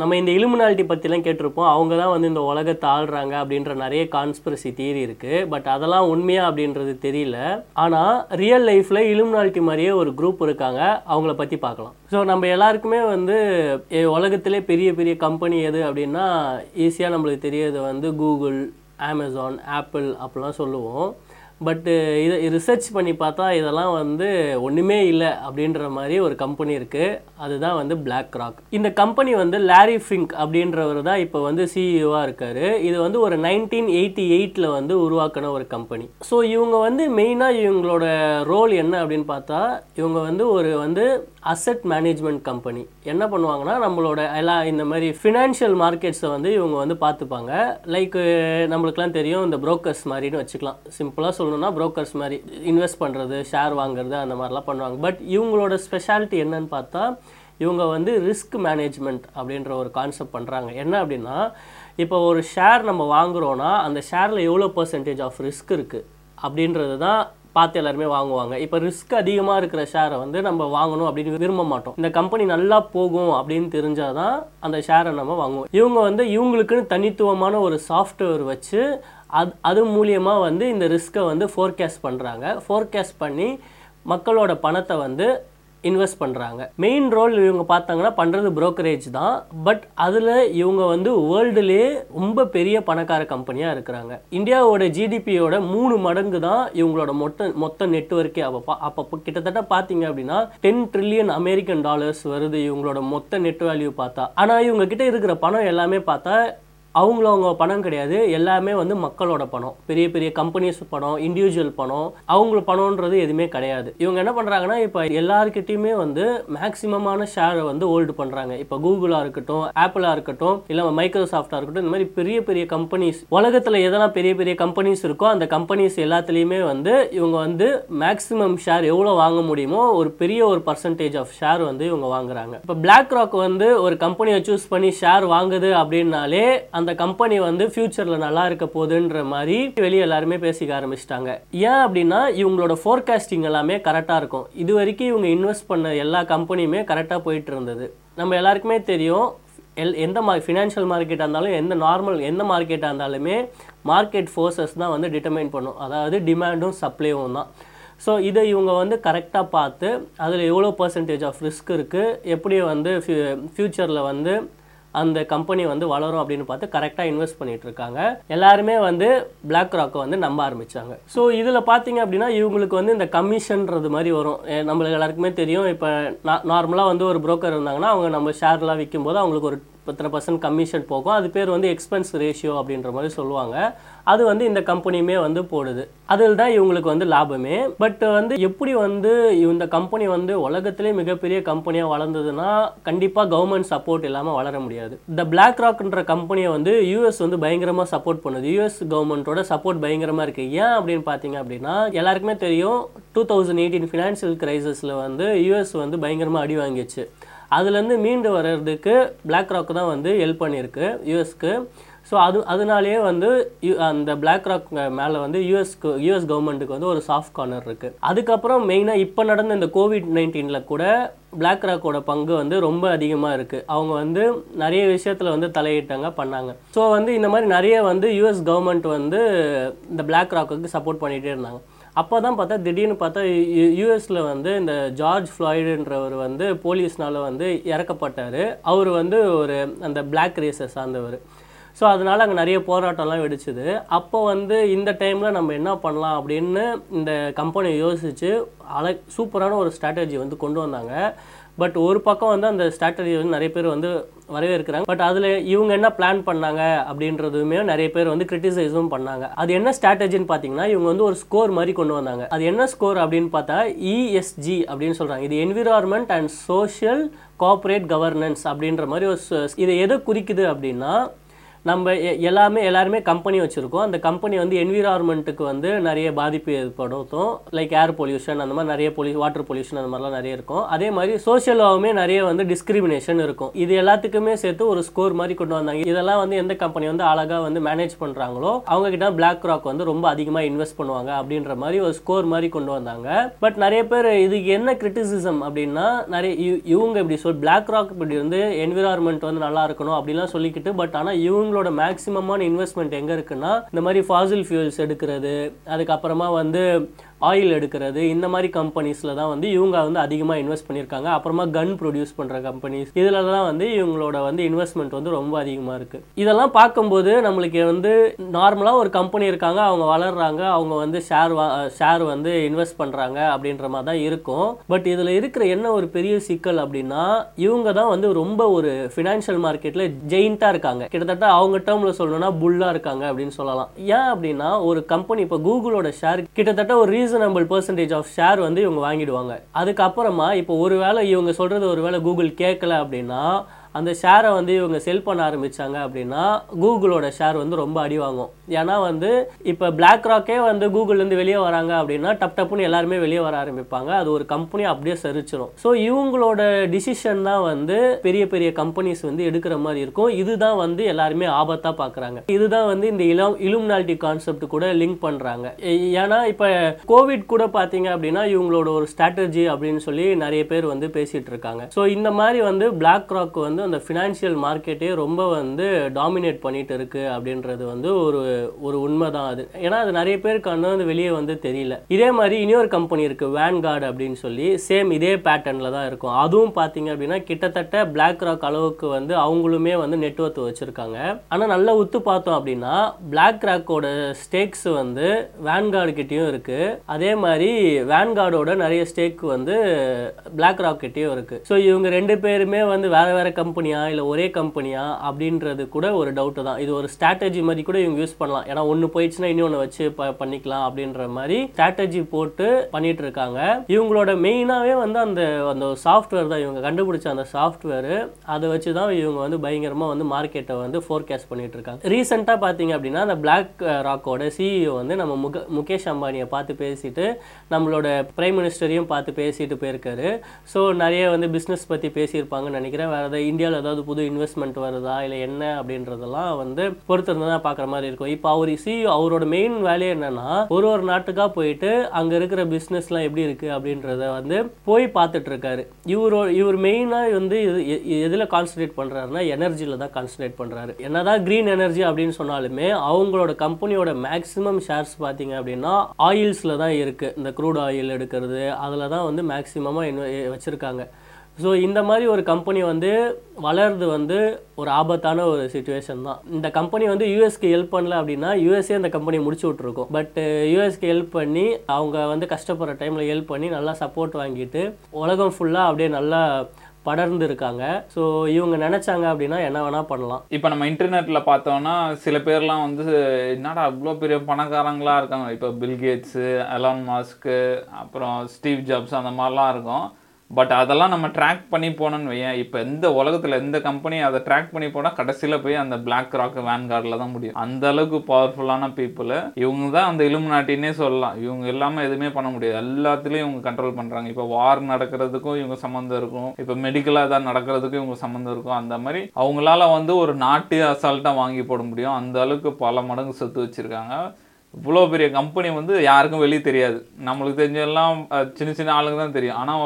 நம்ம இந்த இலுமினாலிட்டி பற்றிலாம் கேட்டிருப்போம். அவங்க தான் வந்து இந்த உலகத்தை ஆள்றாங்க அப்படின்ற நிறைய கான்ஸ்பிரசி தியரி இருக்குது பட் அதெல்லாம் உண்மையா அப்படின்றது தெரியல. ஆனால் ரியல் லைஃப்பில் இலுமினாலிட்டி மாதிரியே ஒரு குரூப் இருக்காங்க. அவங்கள பற்றி பார்க்கலாம். ஸோ நம்ம எல்லாருக்குமே வந்து எ, உலகத்திலே பெரிய பெரிய கம்பெனி எது அப்படின்னா ஈஸியாக நம்மளுக்கு தெரியறது வந்து கூகுள் அமேசான் ஆப்பிள் அப்படிலாம் சொல்லுவோம். பட்டு இதை ரிசர்ச் பண்ணி பார்த்தா இதெல்லாம் வந்து ஒன்றுமே இல்லை அப்படின்ற மாதிரி ஒரு கம்பெனி இருக்குது அதுதான் வந்து பிளாக் ராக் இந்த கம்பெனி வந்து லாரி ஃபிங்க் அப்படின்றவர் தான் இப்போ வந்து சிஇஓவாக இருக்கார். இது வந்து ஒரு நைன்டீன் எயிட்டி எயிட்டில் வந்து உருவாக்கின ஒரு கம்பெனி ஸோ இவங்க வந்து மெயினாக இவங்களோட ரோல் என்ன அப்படின்னு பார்த்தா இவங்க வந்து ஒரு வந்து அசெட் மேனேஜ்மெண்ட் கம்பெனி என்ன பண்ணுவாங்கன்னா நம்மளோட எல்லா இந்த மாதிரி ஃபினான்ஷியல் மார்க்கெட்ஸை வந்து இவங்க வந்து பார்த்துப்பாங்க. லைக் நம்மளுக்குலாம் தெரியும் இந்த புரோக்கர்ஸ் மாதிரின்னு வச்சுக்கலாம். சிம்பிளாக சொல்லணும்னா புரோக்கர்ஸ் மாதிரி இன்வெஸ்ட் பண்ணுறது ஷேர் வாங்குறது அந்த மாதிரிலாம் பண்ணுவாங்க. பட் இவங்களோட ஸ்பெஷாலிட்டி என்னன்னு பார்த்தா இவங்க வந்து ரிஸ்க் மேனேஜ்மெண்ட் அப்படின்ற ஒரு கான்செப்ட் பண்ணுறாங்க என்ன அப்படின்னா இப்போ ஒரு ஷேர் நம்ம வாங்குறோன்னா அந்த ஷேரில் எவ்வளோ பர்சன்டேஜ் ஆஃப் ரிஸ்க் இருக்குது அப்படின்றது தான் பார்த்து எல்லாருமே வாங்குவாங்க. இப்போ ரிஸ்க் அதிகமாக இருக்கிற ஷேரை வந்து நம்ம வாங்கணும் அப்படின்னு விரும்ப மாட்டோம். இந்த கம்பெனி நல்லா போகும் அப்படின்னு தெரிஞ்சால் தான் அந்த ஷேரை நம்ம வாங்குவோம். இவங்க வந்து இவங்களுக்குன்னு தனித்துவமான ஒரு சாஃப்ட்வேர் வச்சு அது அது மூலியமாக வந்து இந்த ரிஸ்க்கை வந்து ஃபோர்காஸ்ட் பண்ணுறாங்க ஃபோர்காஸ்ட் பண்ணி மக்களோட பணத்தை வந்து இன்வெஸ்ட் பண்ணுறாங்க மெயின் ரோல் இவங்க பார்த்தாங்கன்னா பண்ணுறது ப்ரோக்கரேஜ் தான். பட் அதில் இவங்க வந்து வேர்ல்டுலேயே ரொம்ப பெரிய பணக்கார கம்பெனியாக இருக்கிறாங்க. இந்தியாவோட ஜிடிபியோட மூணு மடங்கு தான் இவங்களோட மொத்த மொத்த நெட்ஒர்க்கே அப்போ அப்போ கிட்டத்தட்ட பார்த்தீங்க அப்படின்னா டென் ட்ரில்லியன் அமெரிக்கன் டாலர்ஸ் வருது இவங்களோட மொத்த நெட் வேல்யூ பார்த்தா. ஆனால் இவங்க கிட்ட இருக்கிற பணம் எல்லாமே பார்த்தா அவங்கள அவங்க பணம் கிடையாது. எல்லாமே வந்து மக்களோட பணம். பெரிய பெரிய கம்பெனிஸ் பணம் இண்டிவிஜுவல் பணம். அவங்கள பணம்ன்றது எதுவுமே கிடையாது. இவங்க என்ன பண்ணுறாங்கன்னா இப்போ எல்லாருக்கிட்டையுமே வந்து மேக்சிமமான ஷேரை வந்து ஹோல்டு பண்ணுறாங்க இப்போ கூகுளாக இருக்கட்டும் ஆப்பிளாக இருக்கட்டும் இல்லை மைக்ரோசாஃப்டாக இருக்கட்டும் இந்த மாதிரி பெரிய பெரிய கம்பெனிஸ் உலகத்தில் எதெல்லாம் பெரிய பெரிய கம்பெனிஸ் இருக்கோ அந்த கம்பெனிஸ் எல்லாத்துலேயுமே வந்து இவங்க வந்து மேக்ஸிமம் ஷேர் எவ்வளோ வாங்க முடியுமோ ஒரு பெரிய ஒரு பர்சன்டேஜ் ஆஃப் ஷேர் வந்து இவங்க வாங்குறாங்க. இப்போ பிளாக் ராக் வந்து ஒரு கம்பெனியை சூஸ் பண்ணி ஷேர் வாங்குது அப்படின்னாலே அந்த கம்பெனி வந்து ஃபியூச்சரில் நல்லா இருக்க போகுதுன்ற மாதிரி வெளியே எல்லாருமே பேசிக்க ஆரம்பிச்சிட்டாங்க. ஏன் அப்படின்னா இவங்களோட ஃபோர்காஸ்டிங் எல்லாமே கரெக்டாக இருக்கும். இது வரைக்கும் இவங்க இன்வெஸ்ட் பண்ண எல்லா கம்பெனியுமே கரெக்டாக போயிட்டு இருந்தது. நம்ம எல்லாருக்குமே தெரியும் எல் எந்த மா ஃபினான்ஷியல் மார்க்கெட்டாக இருந்தாலும் எந்த நார்மல் எந்த மார்க்கெட்டாக இருந்தாலுமே மார்க்கெட் ஃபோர்ஸஸ் தான் வந்து டிட்டர்மைன் பண்ணும். அதாவது டிமாண்டும் சப்ளையும் தான். ஸோ இதை இவங்க வந்து கரெக்டாக பார்த்து அதில் எவ்வளோ பர்சன்டேஜ் ஆஃப் ரிஸ்க் இருக்குது எப்படி வந்து ஃப்யூச்சரில் வந்து அந்த கம்பெனி வந்து வளரும் அப்படின்னு பார்த்து கரெக்டாக இன்வெஸ்ட் பண்ணிட்டு இருக்காங்க எல்லாருமே வந்து பிளாக் ராக்கை வந்து நம்ப ஆரம்பித்தாங்க ஸோ இதில் பார்த்தீங்க அப்படின்னா இவங்களுக்கு வந்து இந்த கமிஷன்றது மாதிரி வரும். நம்மளுக்கு எல்லாருக்குமே தெரியும். இப்போ நார்மலாக வந்து ஒரு புரோக்கர் இருந்தாங்கன்னா அவங்க நம்ம ஷேர்லாம் விற்கும்போது அவங்களுக்கு ஒரு இத்தனை பர்சன்ட் கமிஷன் போகும். அது பேர் வந்து எக்ஸ்பென்ஸ் ரேஷியோ அப்படின்ற மாதிரி சொல்லுவாங்க. அது வந்து இந்த கம்பெனியுமே வந்து போடுது. அதில் தான் இவங்களுக்கு வந்து லாபமே. பட் வந்து எப்படி வந்து இந்த கம்பெனி வந்து உலகத்திலே மிகப்பெரிய கம்பெனியாக வளர்ந்ததுன்னா கண்டிப்பாக கவர்மெண்ட் சப்போர்ட் இல்லாமல் வளர முடியாது. இந்த பிளாக் ராக்ன்ற கம்பெனியை வந்து யூஎஸ் வந்து பயங்கரமாக சப்போர்ட் பண்ணுது. யூஎஸ் கவர்மெண்ட்டோட சப்போர்ட் பயங்கரமாக இருக்குது ஏன் அப்படின்னு பார்த்தீங்க அப்படின்னா எல்லாருக்குமே தெரியும் டூ தௌசண்ட் எயிட்டீன் ஃபினான்ஷியல் கிரைசிஸில் வந்து யூஎஸ் வந்து பயங்கரமாக அடி வாங்கிச்சு. அதுலேருந்து மீண்டு வர்றதுக்கு பிளாக் ராக் தான் வந்து ஹெல்ப் பண்ணியிருக்கு யூஎஸ்க்கு ஸோ அது அதனாலேயே வந்து யு- அந்த பிளாக் ராக் மேலே வந்து யூஎஸ்க்கு யூஎஸ் கவர்மெண்ட்டுக்கு வந்து ஒரு சாஃப்ட் கார்னர் இருக்குது அதுக்கப்புறம் மெயினாக இப்போ நடந்த இந்த கோவிட் நைன்டீனில் கூட பிளாக் ராக்கோட பங்கு வந்து ரொம்ப அதிகமாக இருக்குது அவங்க வந்து நிறைய விஷயத்தில் வந்து தலையிட்டாங்க பண்ணாங்க. ஸோ வந்து இந்த மாதிரி நிறைய வந்து யூஎஸ் கவர்மெண்ட் வந்து இந்த பிளாக் ராக்குக்கு சப்போர்ட் பண்ணிகிட்டே இருந்தாங்க. அப்போ தான் பார்த்தா திடீர்னு பார்த்தா யூஎஸில் வந்து இந்த ஜார்ஜ் ஃப்ளாய்டுன்றவர் வந்து போலீஸ்னால் வந்து இறக்கப்பட்டார். அவர் வந்து ஒரு அந்த பிளாக் ரேஸை சார்ந்தவர். ஸோ அதனால் அங்கே நிறைய போராட்டம்லாம் வெடிச்சுது. அப்போ வந்து இந்த டைமில் நம்ம என்ன பண்ணலாம் அப்படின்னு இந்த கம்பெனி யோசித்து அழ சூப்பரான ஒரு ஸ்ட்ராட்டஜி வந்து கொண்டு வந்தாங்க. பட் ஒரு பக்கம் வந்து அந்த ஸ்ட்ராட்டஜி வந்து நிறைய பேர் வந்து வரவேற்கிறாங்க. பட் அதில் இவங்க என்ன பிளான் பண்ணாங்க அப்படின்றதுமே நிறைய பேர் வந்து கிரிட்டிசைஸும் பண்ணாங்க. அது என்ன ஸ்ட்ராட்டஜின்னு பார்த்தீங்கன்னா இவங்க வந்து ஒரு ஸ்கோர் மாதிரி கொண்டு வந்தாங்க. அது என்ன ஸ்கோர் அப்படின்னு பார்த்தா இஎஸ்ஜி அப்படின்னு சொல்கிறாங்க இது environment and social corporate governance அப்படின்ற மாதிரி ஒரு இது எதை குறிக்குது அப்படின்னா நம்ம எ- எல்லாமே எல்லாருமே கம்பெனி வச்சுருக்கோம். அந்த கம்பெனி வந்து என்விரான்மெண்ட்டுக்கு வந்து நிறைய பாதிப்பு ஏற்படுத்தும். லைக் ஏர் பொல்யூஷன் அந்த மாதிரி நிறைய பொல்யூ வாட்டர் பொல்யூஷன் அந்த மாதிரிலாம் நிறைய இருக்கும். அதே மாதிரி சோஷியலாகவுமே நிறைய வந்து டிஸ்கிரிமினேஷன் இருக்கும். இது எல்லாத்துக்குமே சேர்த்து ஒரு ஸ்கோர் மாதிரி கொண்டு வந்தாங்க. இதெல்லாம் வந்து எந்த கம்பெனி வந்து அழகாக வந்து மேனேஜ் பண்ணுறாங்களோ அவங்க கிட்ட பிளாக் ராக் வந்து ரொம்ப அதிகமாக இன்வெஸ்ட் பண்ணுவாங்க அப்படின்ற மாதிரி ஒரு ஸ்கோர் மாதிரி கொண்டு வந்தாங்க. பட் நிறைய பேர் இதுக்கு என்ன கிரிட்டிசிசம் அப்படின்னா நிறைய இவங்க இப்படி சொல் பிளாக் ராக் இப்படி வந்து என்விரான்மெண்ட் வந்து நல்லா இருக்கணும் அப்படிலாம் சொல்லிக்கிட்டு பட் ஆனால் இவங்க அவங்களோட மேக்ஸிமமான இன்வெஸ்ட்மெண்ட் எங்கே இருக்குன்னா இந்த மாதிரி ஃபாசில் ஃபியூல்ஸ் எடுக்கிறது அதுக்கப்புறமா வந்து ஆயில் எடுக்கிறது இந்த மாதிரி கம்பெனிஸில் தான் வந்து இவங்க வந்து அதிகமாக இன்வெஸ்ட் பண்ணியிருக்காங்க. அப்புறமா கன் ப்ரொடியூஸ் பண்ணுற கம்பெனிஸ் இதில் தான் வந்து இவங்களோட வந்து இன்வெஸ்ட்மெண்ட் வந்து ரொம்ப அதிகமாக இருக்குது இதெல்லாம் பார்க்கும்போது நம்மளுக்கு வந்து நார்மலாக ஒரு கம்பெனி இருக்காங்க அவங்க வளர்றாங்க அவங்க வந்து ஷேர் ஷேர் வந்து இன்வெஸ்ட் பண்ணுறாங்க அப்படின்ற மாதிரி தான் இருக்கும். பட் இதில் இருக்கிற என்ன ஒரு பெரிய சிக்கல் அப்படின்னா இவங்க தான் வந்து ரொம்ப ஒரு ஃபினான்ஷியல் மார்க்கெட்டில் ஜெயிண்ட்டாக இருக்காங்க. கிட்டத்தட்ட அவங்க டேர்மில் சொல்லணும்னா புல்லாக இருக்காங்க அப்படின்னு சொல்லலாம். ஏன் அப்படின்னா ஒரு கம்பெனி இப்போ கூகுளோட ஷேர் கிட்டத்தட்ட ஒரு ரீசனபிள் பர்சன்டேஜ் ஆஃப் ஷேர் வந்து இவங்க வாங்கிடுவாங்க. அதுக்கப்புறமா இப்போ ஒருவேளை இவங்க சொல்கிறது ஒருவேளை கூகுள் கேட்கல அப்படின்னா அந்த ஷேரை வந்து இவங்க செல் பண்ண ஆரம்பிச்சாங்க அப்படின்னா கூகுளோட ஷேர் வந்து ரொம்ப அடி வாங்கும். ஏன்னா வந்து இப்போ பிளாக் ராக்கே வந்து கூகுள்லேருந்து வெளியே வராங்க அப்படின்னா டப் டப்புன்னு எல்லாருமே வெளியே வர ஆரம்பிப்பாங்க. அது ஒரு கம்பெனி அப்படியே சரிச்சிடும் ஸோ இவங்களோட டிசிஷன் தான் வந்து பெரிய பெரிய கம்பெனிஸ் வந்து எடுக்கிற மாதிரி இருக்கும். இதுதான் வந்து எல்லாருமே ஆபத்தாக பார்க்குறாங்க இதுதான் வந்து இந்த இளம் இலுமினாலிட்டி கான்செப்ட் கூட லிங்க் பண்ணுறாங்க ஏன்னா இப்போ கோவிட் கூட பார்த்தீங்க அப்படின்னா இவங்களோட ஒரு ஸ்ட்ராட்டஜி அப்படின்னு சொல்லி நிறைய பேர் வந்து பேசிகிட்டு இருக்காங்க. ஸோ இந்த மாதிரி வந்து பிளாக் ராக் வந்து அந்த ஃபினான்ஷியல் மார்க்கெட்டே ரொம்ப வந்து டாமினேட் பண்ணிட்டு இருக்கு அப்படின்றது வந்து ஒரு ஒரு உண்மை தான் அது. ஏன்னா அது நிறைய பேருக்கு வந்து வந்து வெளியே வந்து தெரியல. இதே மாதிரி இன்னொரு கம்பெனி இருக்கு வேன்கார்டு அப்படின்னு சொல்லி சேம் இதே பேட்டர்னில் தான் இருக்கும். அதுவும் பார்த்தீங்க அப்படின்னா கிட்டத்தட்ட பிளாக் ராக் அளவுக்கு வந்து அவங்களுமே வந்து நெட்ஒர்க் வச்சிருக்காங்க. ஆனால் நல்லா உத்து பார்த்தோம் அப்படின்னா பிளாக் ராக்கோட ஸ்டேக்ஸ் வந்து வேன்கார்டு கிட்டேயும் இருக்கு. அதே மாதிரி வேன்கார்டோட நிறைய ஸ்டேக் வந்து பிளாக் ராக் கிட்டேயும் இருக்கு. ஸோ இவங்க ரெண்டு பேருமே வந்து வேற வேற கம்பெனியா இல்லை ஒரே கம்பெனியா அப்படின்றது கூட ஒரு டவுட்டு தான். இது ஒரு ஸ்ட்ராட்டஜி மாதிரி கூட இவங்க யூஸ் பண்ணலாம். ஏன்னா ஒன்று போயிடுச்சுன்னா இன்னொன்று வச்சு ப- பண்ணிக்கலாம் அப்படின்ற மாதிரி ஸ்ட்ராட்டஜி போட்டு பண்ணிட்டு இருக்காங்க. இவங்களோட மெயினாகவே வந்து அந்த அந்த சாஃப்ட்வேர் தான். இவங்க கண்டுபிடிச்ச அந்த சாஃப்ட்வேர் அதை வச்சு தான் இவங்க வந்து பயங்கரமாக வந்து மார்க்கெட்டை வந்து ஃபோர்காஸ்ட் பண்ணிட்டு இருக்காங்க. ரீசெண்டாக பார்த்தீங்க அப்படின்னா அந்த பிளாக் ராக்கோட சிஇஓ வந்து நம்ம முக முகேஷ் அம்பானியை பார்த்து பேசிட்டு நம்மளோட பிரைம் மினிஸ்டரையும் பார்த்து பேசிட்டு போயிருக்காரு. ஸோ நிறைய வந்து பிஸ்னஸ் பற்றி பேசியிருப்பாங்கன்னு நினைக்கிறேன். வேறு ஏதாவது இந்தியாவில் ஏதாவது புது இன்வெஸ்ட்மெண்ட் வருதா? இல்லை என்ன அப்படின்றதெல்லாம் வந்து பொறுத்திருந்து தான் பார்க்குற மாதிரி இருக்கும். இப்போ அவர் சிஇஓ அவரோட மெயின் வேலையை என்னன்னா ஒரு ஒரு நாட்டுக்காக போயிட்டு அங்கே இருக்கிற பிஸ்னஸ்லாம் எப்படி இருக்குது அப்படின்றத வந்து போய் பார்த்துட்டு இருக்காரு. இவரோ இவர் மெயினாக வந்து இது எ- எதில் கான்சன்ட்ரேட் பண்ணுறாருன்னா எனர்ஜியில் தான் கான்சன்ட்ரேட் பண்ணுறாரு என்னதான் க்ரீன் எனர்ஜி அப்படின்னு சொன்னாலுமே அவங்களோட கம்பெனியோட மேக்ஸிமம் ஷேர்ஸ் பார்த்தீங்க அப்படின்னா ஆயில்ஸில் தான் இருக்குது இந்த க்ரூட் ஆயில் எடுக்கிறது அதில் தான் வந்து மேக்ஸிமமாக வச்சுருக்காங்க. ஸோ இந்த மாதிரி ஒரு கம்பெனி வந்து வளர்றது வந்து ஒரு ஆபத்தான ஒரு சுச்சுவேஷன் தான். இந்த கம்பெனி வந்து யூஎஸ்க்கு ஹெல்ப் பண்ணல அப்படின்னா யூஎஸ்ஏ அந்த கம்பெனியை முடிச்சு விட்ருக்கும் பட் யூஎஸ்க்கு ஹெல்ப் பண்ணி அவங்க வந்து கஷ்டப்படுற டைமில் ஹெல்ப் பண்ணி நல்லா சப்போர்ட் வாங்கிட்டு உலகம் ஃபுல்லாக அப்படியே நல்லா படர்ந்து இருக்காங்க. ஸோ இவங்க நினைச்சாங்க அப்படின்னா என்ன வேணா பண்ணலாம். இப்போ நம்ம இன்டர்நெட்ல பார்த்தோம்னா சில பேர்லாம் வந்து என்னடா இவ்வளோ பெரிய பணக்காரங்களா இருக்காங்க? இப்போ பில்கேட்ஸு அலான் மாஸ்க்கு அப்புறம் ஸ்டீவ் ஜாப்ஸ் அந்த மாதிரிலாம் இருக்கும். பட் அதெல்லாம் நம்ம ட்ராக் பண்ணி போனோன்னு வையேன். இப்போ எந்த உலகத்தில் எந்த கம்பெனி அதை ட்ராக் பண்ணி போனால் கடைசியில் போய் அந்த பிளாக் ராக் வேன்கார்டில் தான் முடியும். அந்த அளவுக்கு பவர்ஃபுல்லான பீப்புள் இவங்க தான் அந்த இலுமினாட்டினே சொல்லலாம். இவங்க இல்லாமல் எதுவுமே பண்ண முடியாது. எல்லாத்துலேயும் இவங்க கண்ட்ரோல் பண்ணுறாங்க இப்போ வார் நடக்கிறதுக்கும் இவங்க சம்மந்தம் இருக்கும். இப்போ மெடிக்கலாக எதாவது நடக்கிறதுக்கும் இவங்க சம்மந்தம் இருக்கும். அந்த மாதிரி அவங்களால வந்து ஒரு நாட்டு அசால்ட்டாக வாங்கி போட முடியும். அந்த அளவுக்கு பல மடங்கு சொத்து வச்சுருக்காங்க. இவ்வளோ பெரிய கம்பெனி வந்து யாருக்கும் வெளியே தெரியாது. நம்மளுக்கு தெரிஞ்செல்லாம் சின்ன சின்ன ஆளுங்க தான் தெரியும். ஆனால்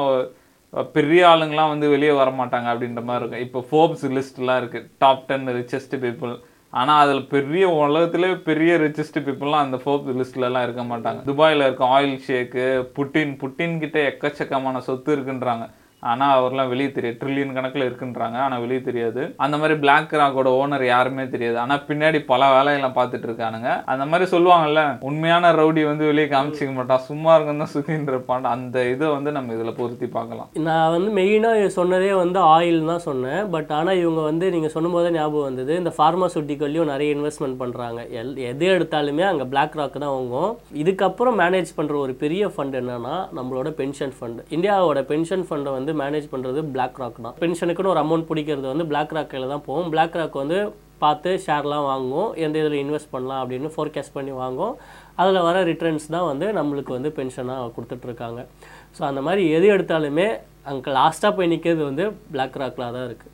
பெரிய ஆளுங்களாம் வந்து வெளியே வர மாட்டாங்க அப்படின்ற மாதிரி இருக்கும். இப்போ ஃபோர்ப்ஸ் லிஸ்ட்லாம் இருக்குது டாப் டென் ரிச்சஸ்ட் பீப்புள் ஆனால் அதில் பெரிய உலகத்திலே பெரிய ரிச்சஸ்ட் பீப்புளெலாம் அந்த ஃபோர்ப்ஸ் லிஸ்ட்லலாம் இருக்க மாட்டாங்க. துபாயில் இருக்க ஆயில் ஷேக்கு புட்டின் புட்டின் கிட்டே எக்கச்சக்கமான சொத்து இருக்குன்றாங்க. ஆனால் அவர்லாம் வெளியே தெரியாது. ட்ரில்லியன் கணக்கில் இருக்குன்றாங்க. ஆனால் வெளியே தெரியாது. அந்த மாதிரி பிளாக் ராக்கோட ஓனர் யாருமே தெரியாது. ஆனால் பின்னாடி பல வேலையெல்லாம் பார்த்துட்டு இருக்கானுங்க. அந்த மாதிரி சொல்லுவாங்கல்ல உண்மையான ரவுடி வந்து வெளியே காமிச்சிக்க மாட்டான். சும்மா இருக்கும் தான் சுற்றின்னு இருப்பான். அந்த இதை வந்து நம்ம இதில் பொருத்தி பார்க்கலாம். நான் வந்து மெயினாக சொன்னதே வந்து ஆயில் தான் சொன்னேன். பட் ஆனால் இவங்க வந்து நீங்கள் சொன்னபோது ஞாபகம் வந்தது. இந்த ஃபார்மாசூட்டிக்கல்லையும் நிறைய இன்வெஸ்ட்மெண்ட் பண்ணுறாங்க எல் எது எடுத்தாலுமே அங்கே பிளாக் ராக் தான் வாங்கும் இதுக்கப்புறம் மேனேஜ் பண்ணுற ஒரு பெரிய ஃபண்ட் என்னன்னா நம்மளோட பென்ஷன் ஃபண்ட் இந்தியாவோட பென்ஷன் ஃபண்டை வந்து மேனேஜ் பண்ணுறது பிளாக் ராக் தான். பென்ஷனுக்குன்னு ஒரு அமௌண்ட் பிடிக்கிறது வந்து பிளாக் ராக்கில் தான் போகும். பிளாக் ராக் வந்து பார்த்து ஷேர்லாம் வாங்குவோம். எந்த இதில் இன்வெஸ்ட் பண்ணலாம் அப்படின்னு ஃபோர்காஸ்ட் பண்ணி வாங்குவோம். அதில் வர ரிட்டர்ன்ஸ் தான் வந்து நம்மளுக்கு வந்து பென்ஷனாக கொடுத்துட்ருக்காங்க. ஸோ அந்த மாதிரி எது எடுத்தாலுமே அங்கே லாஸ்ட்டாக போய் நிற்கிறது வந்து பிளாக் ராக்கில் தான் இருக்குது